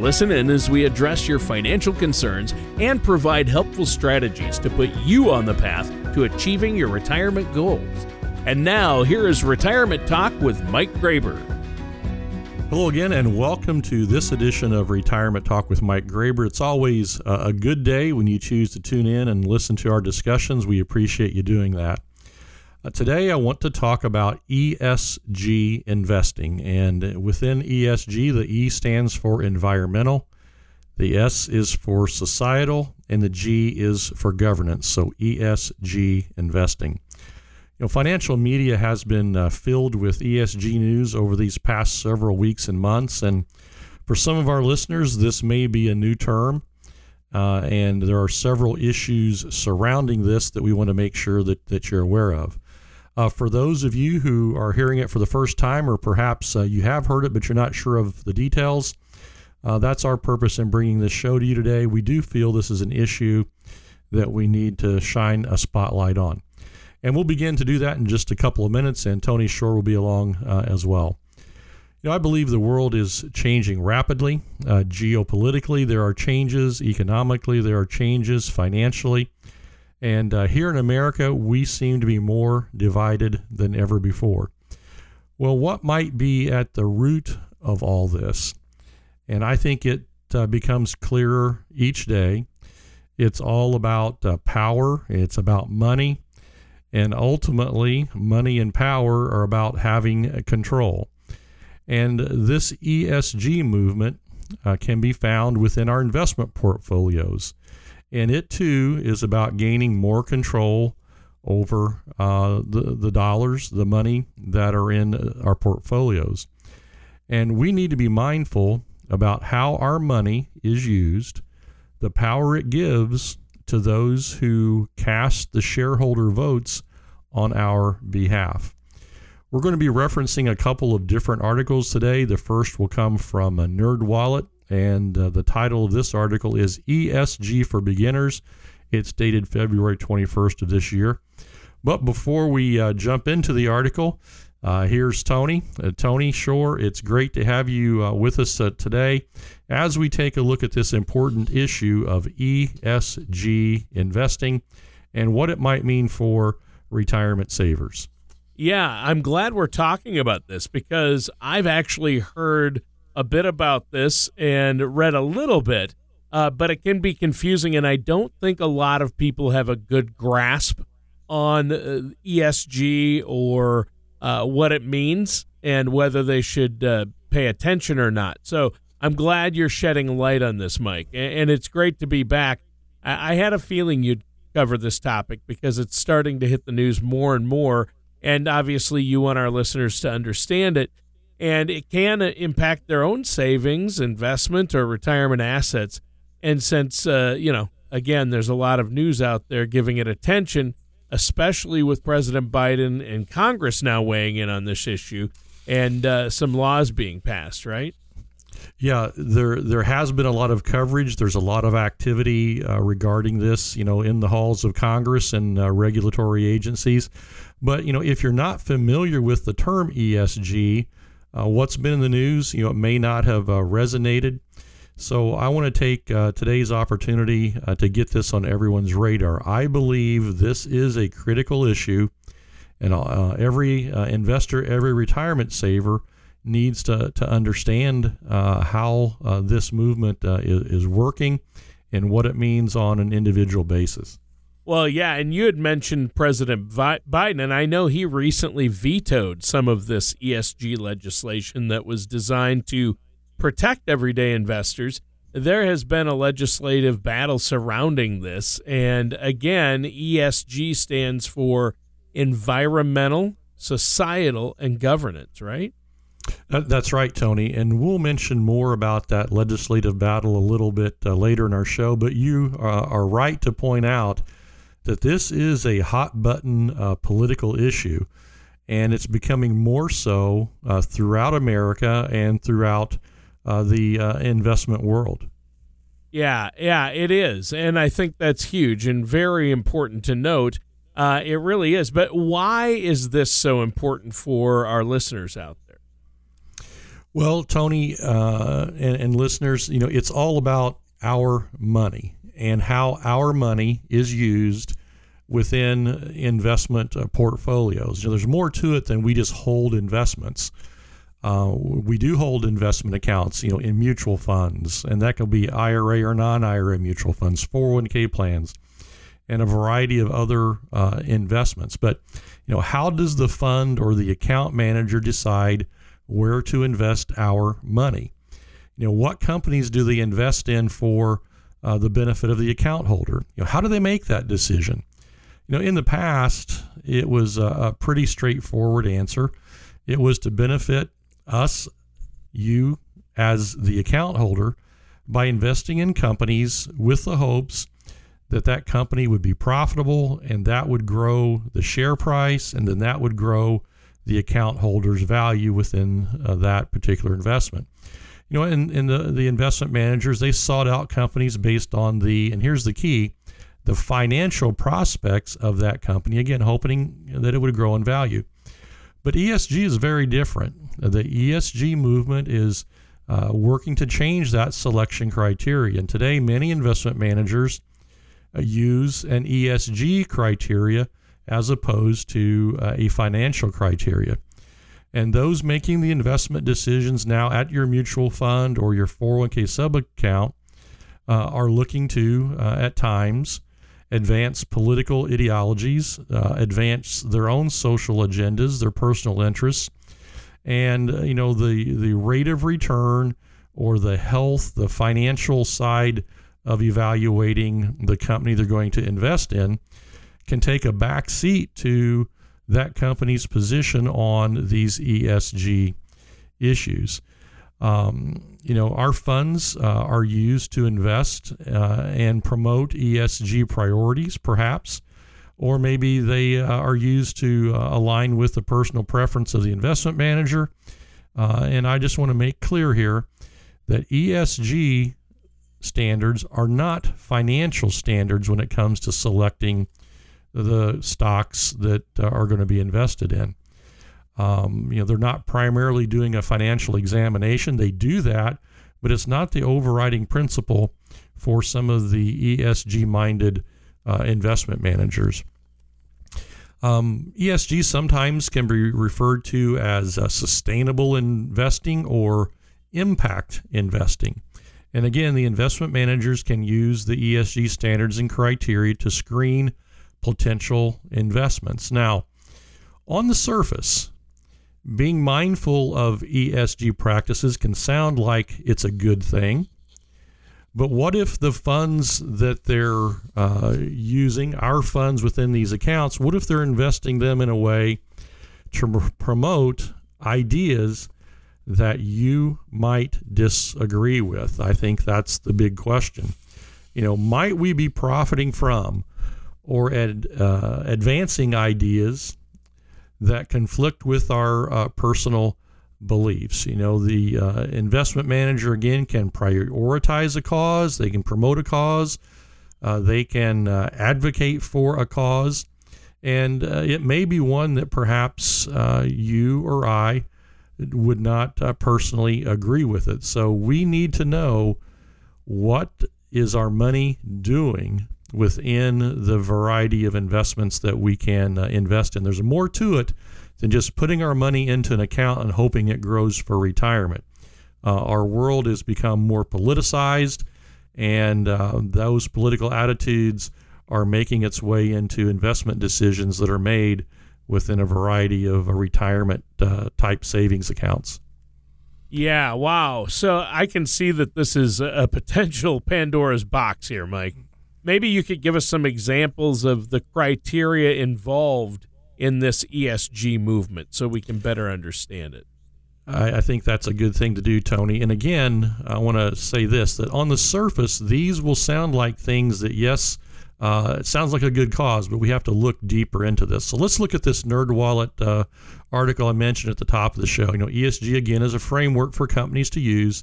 Listen in as we address your financial concerns and provide helpful strategies to put you on the path to achieving your retirement goals. And now, here is Retirement Talk with Mike Graber. Hello again, and welcome to this edition of Retirement Talk with Mike Graber. It's always a good day when you choose to tune in and listen to our discussions. We appreciate you doing that. Uh, today, I want to talk about ESG investing. And within ESG, the E stands for environmental, the S is for societal, and the G is for governance. So, ESG investing. You know, financial media has been uh, filled with ESG news over these past several weeks and months. And for some of our listeners, this may be a new term. Uh, and there are several issues surrounding this that we want to make sure that, that you're aware of. Uh, for those of you who are hearing it for the first time, or perhaps uh, you have heard it but you're not sure of the details, uh, that's our purpose in bringing this show to you today. We do feel this is an issue that we need to shine a spotlight on. And we'll begin to do that in just a couple of minutes, and Tony Shore will be along uh, as well. You know, I believe the world is changing rapidly. Uh, geopolitically, there are changes. Economically, there are changes. Financially, and uh, here in America, we seem to be more divided than ever before. Well, what might be at the root of all this? And I think it uh, becomes clearer each day. It's all about uh, power, it's about money, and ultimately, money and power are about having control. And this ESG movement uh, can be found within our investment portfolios and it too is about gaining more control over uh, the the dollars, the money that are in our portfolios, and we need to be mindful about how our money is used, the power it gives to those who cast the shareholder votes on our behalf. We're going to be referencing a couple of different articles today. The first will come from a NerdWallet and uh, the title of this article is ESG for Beginners. It's dated February 21st of this year. But before we uh, jump into the article, uh, here's Tony. Uh, Tony Shore, it's great to have you uh, with us uh, today as we take a look at this important issue of ESG investing and what it might mean for retirement savers. Yeah, I'm glad we're talking about this because I've actually heard a bit about this and read a little bit, uh, but it can be confusing, and I don't think a lot of people have a good grasp on uh, ESG or uh, what it means and whether they should uh, pay attention or not. So I'm glad you're shedding light on this, Mike, and, it's great to be back. I, I had a feeling you'd cover this topic because it's starting to hit the news more and more. And obviously, you want our listeners to understand it and it can impact their own savings, investment, or retirement assets. And since, uh, you know, again, there's a lot of news out there giving it attention, especially with President Biden and Congress now weighing in on this issue and uh, some laws being passed, right? Yeah, there there has been a lot of coverage. There's a lot of activity uh, regarding this, you know, in the halls of Congress and uh, regulatory agencies. But you know, if you're not familiar with the term ESG, uh, what's been in the news, you know, it may not have uh, resonated. So I want to take uh, today's opportunity uh, to get this on everyone's radar. I believe this is a critical issue, and uh, every uh, investor, every retirement saver needs to, to understand how this movement is, is working and what it means on an individual basis. Well, yeah, and you had mentioned President Biden, and I know he recently vetoed some of this ESG legislation that was designed to protect everyday investors. There has been a legislative battle surrounding this, and again, ESG stands for environmental, societal, and governance, right? That's right, Tony. And we'll mention more about that legislative battle a little bit uh, later in our show. But you uh, are right to point out that this is a hot button uh, political issue, and it's becoming more so uh, throughout America and throughout uh, the uh, investment world. Yeah, yeah, it is. And I think that's huge and very important to note. Uh, it really is. But why is this so important for our listeners out there? Well, Tony uh, and, and listeners, you know, it's all about our money and how our money is used within investment uh, portfolios. You know, there's more to it than we just hold investments. Uh, we do hold investment accounts, you know, in mutual funds, and that could be IRA or non-IRA mutual funds, 401k plans, and a variety of other uh, investments. But you know, how does the fund or the account manager decide where to invest our money? You know, what companies do they invest in for uh, the benefit of the account holder? You know, how do they make that decision? You know, in the past, it was a, pretty straightforward answer. It was to benefit us, you as the account holder, by investing in companies with the hopes that that company would be profitable and that would grow the share price and then that would grow the account holder's value within uh, that particular investment. You know, and, and the, the investment managers, they sought out companies based on the, and here's the key, the financial prospects of that company, again, hoping that it would grow in value. But ESG is very different. The ESG movement is uh, working to change that selection criteria. And today, many investment managers uh, use an ESG criteria as opposed to uh, a financial criteria. And those making the investment decisions now at your mutual fund or your 401k sub account uh, are looking to, uh, at times, advance political ideologies, uh, advance their own social agendas, their personal interests, and uh, you know the the rate of return or the health, the financial side of evaluating the company they're going to invest in can take a back seat to that company's position on these ESG issues. Um, you know, our funds uh, are used to invest uh, and promote ESG priorities, perhaps, or maybe they uh, are used to uh, align with the personal preference of the investment manager. Uh, and I just want to make clear here that ESG standards are not financial standards when it comes to selecting the stocks that uh, are going to be invested in. Um, you know, they're not primarily doing a financial examination. They do that, but it's not the overriding principle for some of the ESG minded uh, investment managers. Um, ESG sometimes can be referred to as uh, sustainable investing or impact investing. And again, the investment managers can use the ESG standards and criteria to screen potential investments. Now, on the surface, being mindful of ESG practices can sound like it's a good thing. But what if the funds that they're uh, using, our funds within these accounts, what if they're investing them in a way to promote ideas that you might disagree with? I think that's the big question. You know, might we be profiting from or ad, uh, advancing ideas that conflict with our uh, personal beliefs. You know, the uh, investment manager again can prioritize a cause, they can promote a cause, uh, they can uh, advocate for a cause, and uh, it may be one that perhaps uh, you or I would not personally agree with it. So we need to know what is our money doing within the variety of investments that we can uh, invest in. There's more to it than just putting our money into an account and hoping it grows for retirement. Uh, our world has become more politicized, and uh, those political attitudes are making its way into investment decisions that are made within a variety of retirement uh, type savings accounts. Yeah, wow. So I can see that this is a potential Pandora's box here, Mike maybe you could give us some examples of the criteria involved in this ESG movement so we can better understand it. I, I think that's a good thing to do, Tony. And again, I want to say this that on the surface, these will sound like things that, yes, uh, it sounds like a good cause, but we have to look deeper into this. So let's look at this NerdWallet uh, article I mentioned at the top of the show. You know, ESG again is a framework for companies to use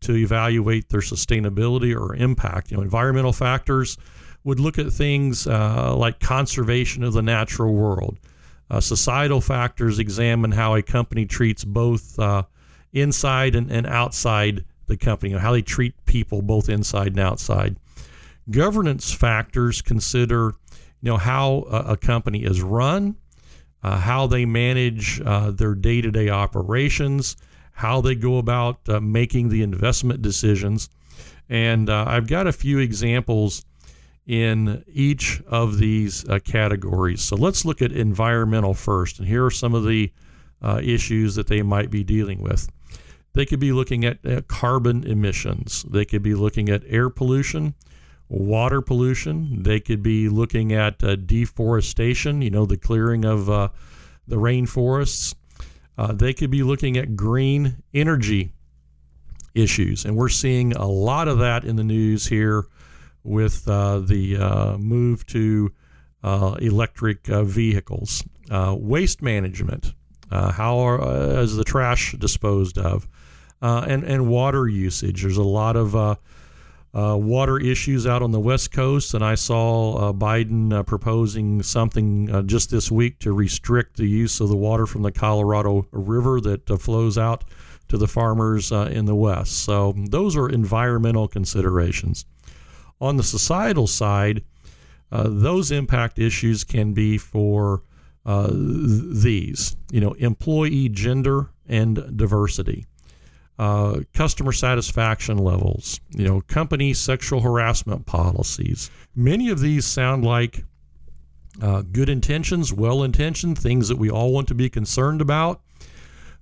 to evaluate their sustainability or impact. You know, environmental factors would look at things uh, like conservation of the natural world. Uh, societal factors examine how a company treats both uh, inside and, and outside the company, you know, how they treat people both inside and outside. Governance factors consider, you know, how a, a company is run, uh, how they manage uh, their day-to-day operations, how they go about uh, making the investment decisions, and uh, I've got a few examples in each of these uh, categories. So let's look at environmental first, and here are some of the uh, issues that they might be dealing with. They could be looking at carbon emissions. They could be looking at air pollution water pollution. They could be looking at uh, deforestation, you know, the clearing of uh, the rainforests. Uh, they could be looking at green energy issues. And we're seeing a lot of that in the news here with uh, the uh, move to uh, electric vehicles. waste management. how are, is the trash disposed of? and, and water usage. There's a lot of uh, water issues out on the West Coast, and I saw uh, Biden uh, proposing something uh, just this week to restrict the use of the water from the Colorado River that uh, flows out to the farmers uh, in the West. So, those are environmental considerations. On the societal side, those impact issues can be for th- these, you know, employee gender and diversity uh, customer satisfaction levels, you know, company sexual harassment policies. Many of these sound like uh, good intentions, well intentioned, things that we all want to be concerned about.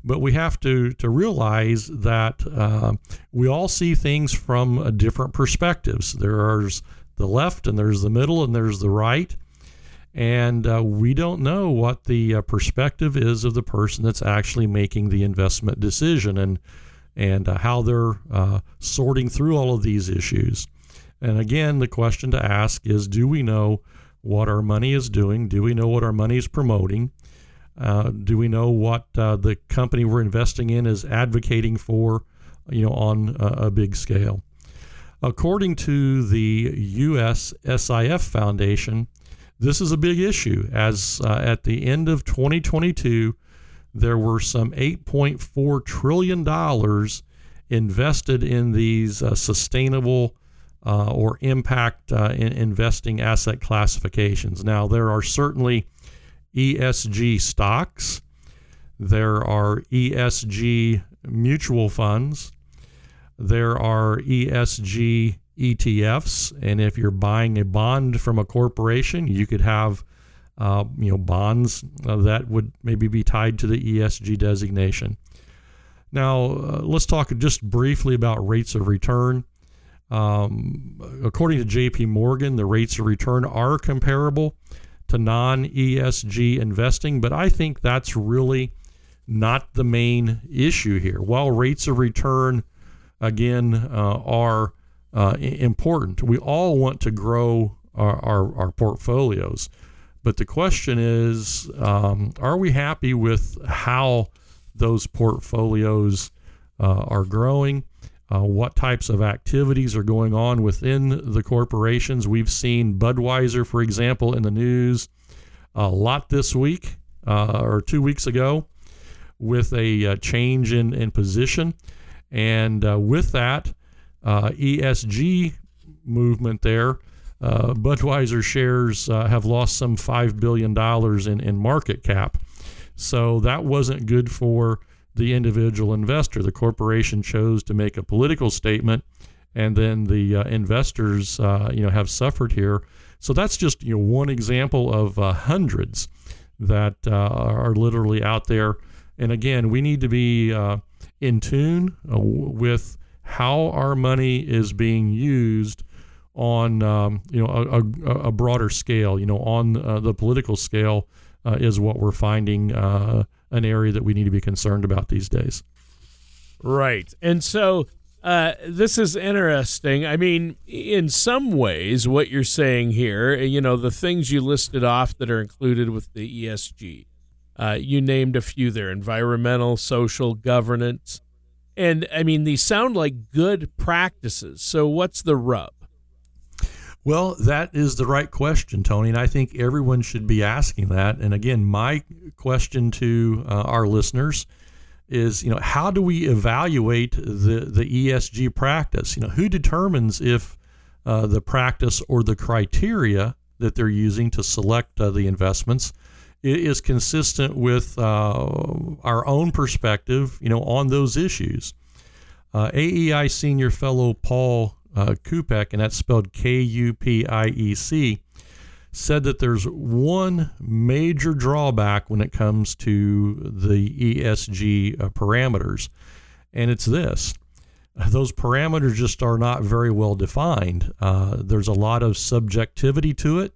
But we have to, to realize that uh, we all see things from different perspectives. There's the left, and there's the middle, and there's the right. And uh, we don't know what the uh, perspective is of the person that's actually making the investment decision. And and uh, how they're uh, sorting through all of these issues. And again, the question to ask is do we know what our money is doing? Do we know what our money is promoting? Uh, do we know what uh, the company we're investing in is advocating for, you know, on a, big scale? According to the U.S. SIF Foundation, this is a big issue as uh, at the end of 2022, there were some $8.4 trillion invested in these uh, sustainable uh, or impact uh, in investing asset classifications. Now, there are certainly ESG stocks, there are ESG mutual funds, there are ESG ETFs, and if you're buying a bond from a corporation, you could have uh, you know, bonds uh, that would maybe be tied to the ESG designation. Now, uh, let's talk just briefly about rates of return. Um, according to JP Morgan, the rates of return are comparable to non ESG investing, but I think that's really not the main issue here. While rates of return, again, uh, are uh, important, we all want to grow our, our, our portfolios. But the question is, um, are we happy with how those portfolios uh, are growing? Uh, what types of activities are going on within the corporations? We've seen Budweiser, for example, in the news a lot this week uh, or two weeks ago with a, a uh, change in, in position. And uh, with that, uh, ESG movement there uh, Budweiser shares uh, have lost some $5 billion in, in market cap. So that wasn't good for the individual investor. The corporation chose to make a political statement, and then the uh, investors, uh, you know, have suffered here. So that's just you know one example of uh, hundreds that uh, are literally out there. And again, we need to be in tune with how our money is being used on um, you know a, a, a, broader scale. You know, on uh, the political scale uh, is what we're finding uh, an area that we need to be concerned about these days. Right. And so uh, this is interesting. I mean, in some ways, what you're saying here, you know, the things you listed off that are included with the ESG, uh, you named a few there environmental, social, governance. And I mean, these sound like good practices. So what's the rub? Well, that is the right question, Tony, and I think everyone should be asking that. And again, my question to uh, our listeners is, you know, how do we evaluate the the ESG practice? You know, who determines if uh, the practice or the criteria that they're using to select uh, the investments is consistent with uh, our own perspective, you know, on those issues. Uh, AEI senior fellow Paul uh, Kupiec, and that's spelled K U P I E C, said that there's one major drawback when it comes to the ESG uh, parameters, and it's this. Those parameters just are not very well defined. Uh, there's a lot of subjectivity to it.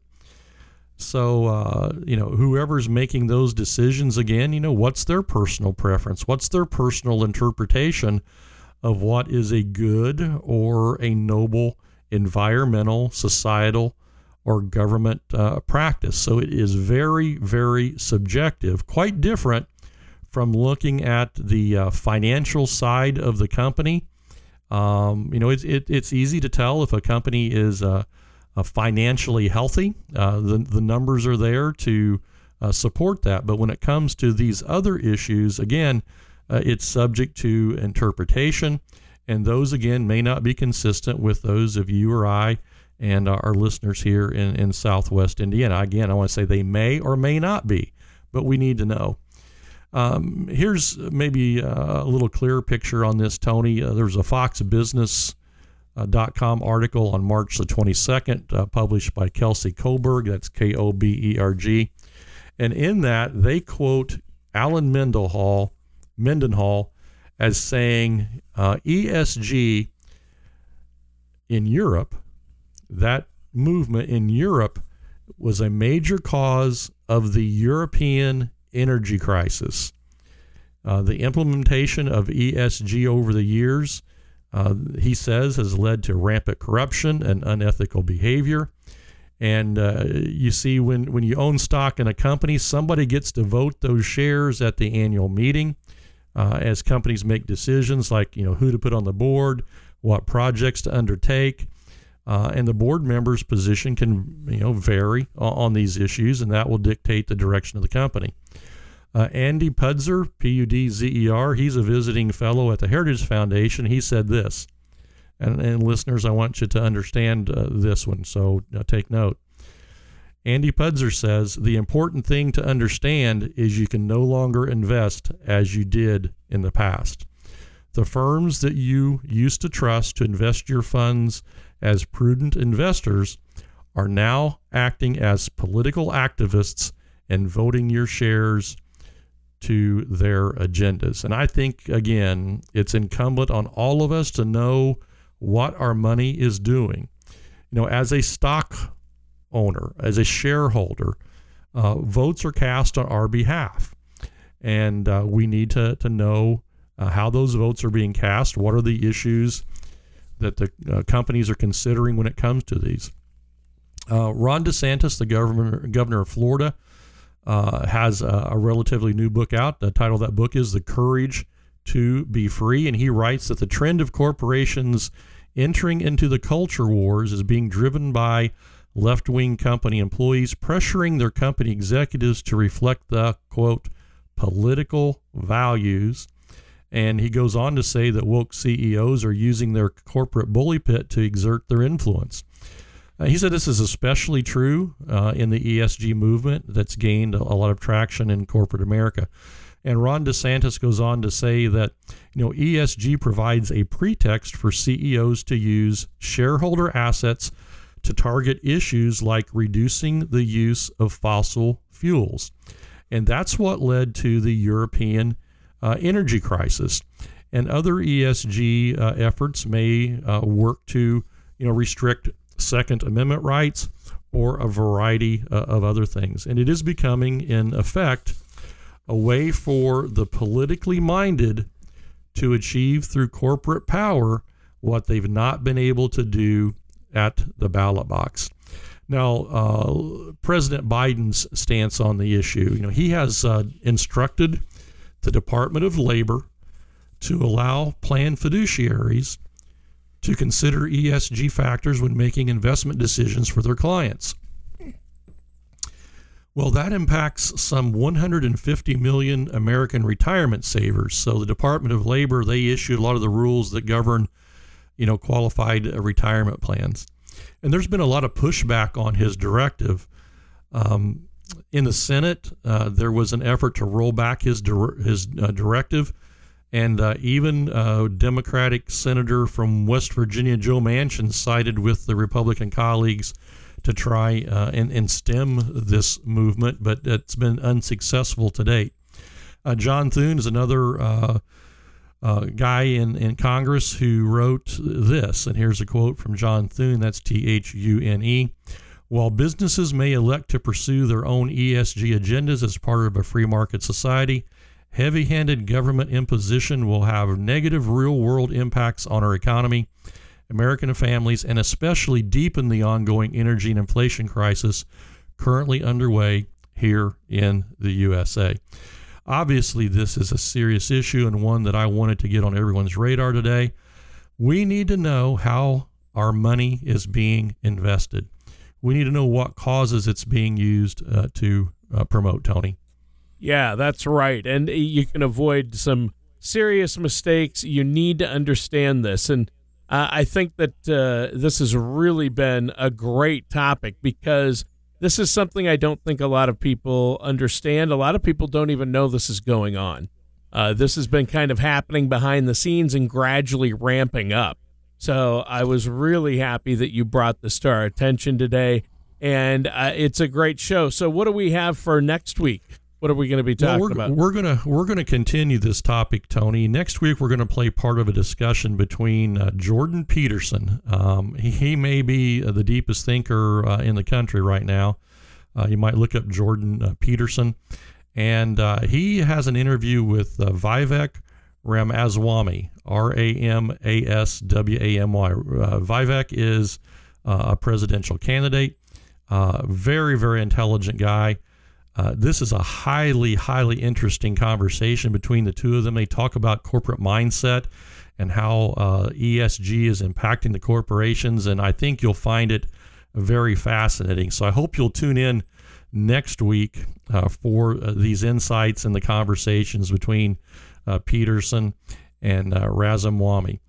So, uh, you know, whoever's making those decisions again, you know, what's their personal preference? What's their personal interpretation of what is a good or a noble environmental, societal, or government uh, practice. So it is very, very subjective, quite different from looking at the uh, financial side of the company. Um, you know, it's, it, it's easy to tell if a company is uh, uh financially healthy. Uh, the, the numbers are there to uh, support that. But when it comes to these other issues, again, uh, it's subject to interpretation, and those again may not be consistent with those of you or I and our listeners here in, in Southwest Indiana. Again, I want to say they may or may not be, but we need to know. Um, here's maybe a little clearer picture on this, Tony. Uh, there's a Fox Business. Uh, .com article on March the 22nd, uh, published by Kelsey Koberg. That's K O B E R G, and in that they quote Alan Mendenhall Mendenhall as saying uh, ESG in Europe, that movement in Europe was a major cause of the European energy crisis. Uh, the implementation of ESG over the years, uh, he says, has led to rampant corruption and unethical behavior. And uh, you see, when, when you own stock in a company, somebody gets to vote those shares at the annual meeting uh, as companies make decisions like you know who to put on the board, what projects to undertake, uh, and the board member's position can you know vary on, these issues, and that will dictate the direction of the company. Uh, Andy Pudzer, P-U-D-Z-E-R, he's a visiting fellow at the Heritage Foundation. He said this, and, and listeners, I want you to understand uh, this one, so uh, take note. Andy Pudzer says the important thing to understand is you can no longer invest as you did in the past. The firms that you used to trust to invest your funds as prudent investors are now acting as political activists and voting your shares to their agendas. And I think, again, it's incumbent on all of us to know what our money is doing. You know, as a stock owner, as a shareholder, uh, votes are cast on our behalf. And uh, we need to, to know uh, how those votes are being cast, what are the issues that the uh, companies are considering when it comes to these. Uh, Ron DeSantis, the governor, governor of Florida, uh, has a, a, relatively new book out. The title of that book is The Courage to Be Free. And he writes that the trend of corporations entering into the culture wars is being driven by left wing company employees pressuring their company executives to reflect the quote political values. And he goes on to say that woke CEOs are using their corporate bully pit to exert their influence. Uh, he said this is especially true uh, in the ESG movement that's gained a, a lot of traction in corporate America. And Ron DeSantis goes on to say that you know ESG provides a pretext for CEOs to use shareholder assets to target issues like reducing the use of fossil fuels. And that's what led to the European uh, energy crisis. And other ESG uh, efforts may uh, work to you know, restrict Second Amendment rights or a variety uh, of other things. And it is becoming, in effect, a way for the politically minded to achieve through corporate power what they've not been able to do at the ballot box. Now, uh, President Biden's stance on the issue, you know, he has uh, instructed the Department of Labor to allow plan fiduciaries to consider ESG factors when making investment decisions for their clients. Well, that impacts some 150 million American retirement savers. So the Department of Labor they issued a lot of the rules that govern, you know, qualified retirement plans, and there's been a lot of pushback on his directive. Um, in the Senate, uh, there was an effort to roll back his his uh, directive, and uh, even uh, Democratic Senator from West Virginia, Joe Manchin, sided with the Republican colleagues to try uh, and, and, stem this movement, but it's been unsuccessful to date. Uh, John Thune is another uh, guy in, in Congress who wrote this, and here's a quote from John Thune that's T H U N E. While businesses may elect to pursue their own ESG agendas as part of a free market society, heavy handed government imposition will have negative real world impacts on our economy American families, and especially deepen the ongoing energy and inflation crisis currently underway here in the USA. Obviously, this is a serious issue and one that I wanted to get on everyone's radar today. We need to know how our money is being invested. We need to know what causes it's being used uh, to uh, promote, Tony. Yeah, that's right. And you can avoid some serious mistakes. You need to understand this. And uh, I think that uh, this has really been a great topic because this is something I don't think a lot of people understand. A lot of people don't even know this is going on. Uh, this has been kind of happening behind the scenes and gradually ramping up. So I was really happy that you brought this to our attention today. And uh, it's a great show. So, what do we have for next week? What are we going to be talking well, we're, about? We're gonna we're gonna continue this topic, Tony. Next week we're going to play part of a discussion between uh, Jordan Peterson. Um, he, he, may be uh, the deepest thinker uh, in the country right now. Uh, you might look up Jordan uh, Peterson, and uh, he has an interview with Vivek Ramaswamy, R A M A S W A M Y. Vivek is a presidential candidate. very very intelligent guy. Uh, this is a highly, highly interesting conversation between the two of them. They talk about corporate mindset and how uh, ESG is impacting the corporations, and I think you'll find it very fascinating. So I hope you'll tune in next week uh, for uh, these insights and the conversations between uh, Peterson and uh.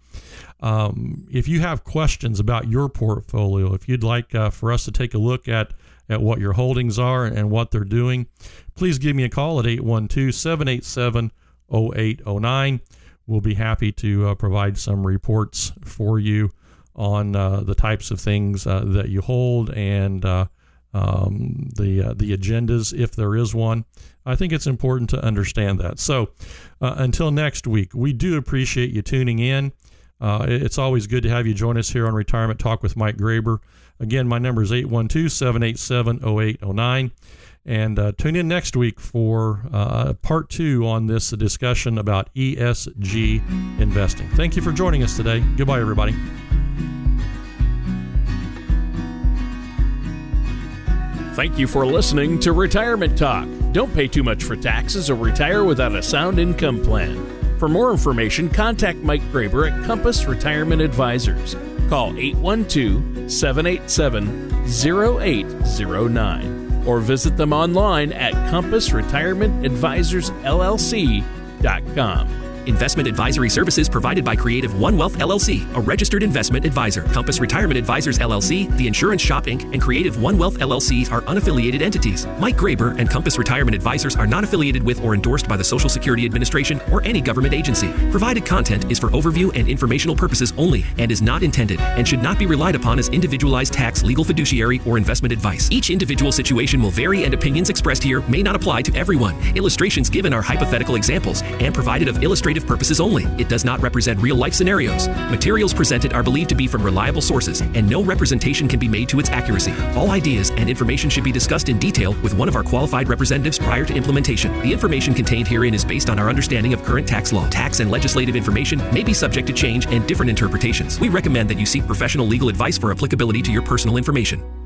Um, if you have questions about your portfolio, if you'd like for us to take a look at at what your holdings are and what they're doing, please give me a call at 812 787 0809. We'll be happy to uh, provide some reports for you on uh, the types of things uh, that you hold and uh, um, the uh, the agendas, if there is one. I think it's important to understand that. So, uh, until next week, we do appreciate you tuning in. It's always good to have you join us here on Retirement Talk with Mike Graber. Again, my number is 812 787 0809. And uh, tune in next week for uh, part two on this discussion about ESG investing. Thank you for joining us today. Goodbye, everybody. Thank you for listening to Retirement Talk. Don't pay too much for taxes or retire without a sound income plan. For more information, contact Mike Graber at Compass Retirement Advisors. Call 812 787 0809 or visit them online at compassretirementadvisorsllc.com. Investment advisory services provided by Creative One Wealth LLC, a registered investment advisor. Compass Retirement Advisors LLC, The Insurance Shop Inc., and Creative One Wealth LLC are unaffiliated entities. Mike Graber and Compass Retirement Advisors are not affiliated with or endorsed by the Social Security Administration or any government agency. Provided content is for overview and informational purposes only and is not intended and should not be relied upon as individualized tax, legal fiduciary, or investment advice. Each individual situation will vary and opinions expressed here may not apply to everyone. Illustrations given are hypothetical examples and provided of illustrated illustrative purposes only. It does not represent real life scenarios. Materials presented are believed to be from reliable sources, and no representation can be made to its accuracy. All ideas and information should be discussed in detail with one of our qualified representatives prior to implementation. The information contained herein is based on our understanding of current tax law. Tax and legislative information may be subject to change and different interpretations. We recommend that you seek professional legal advice for applicability to your personal information.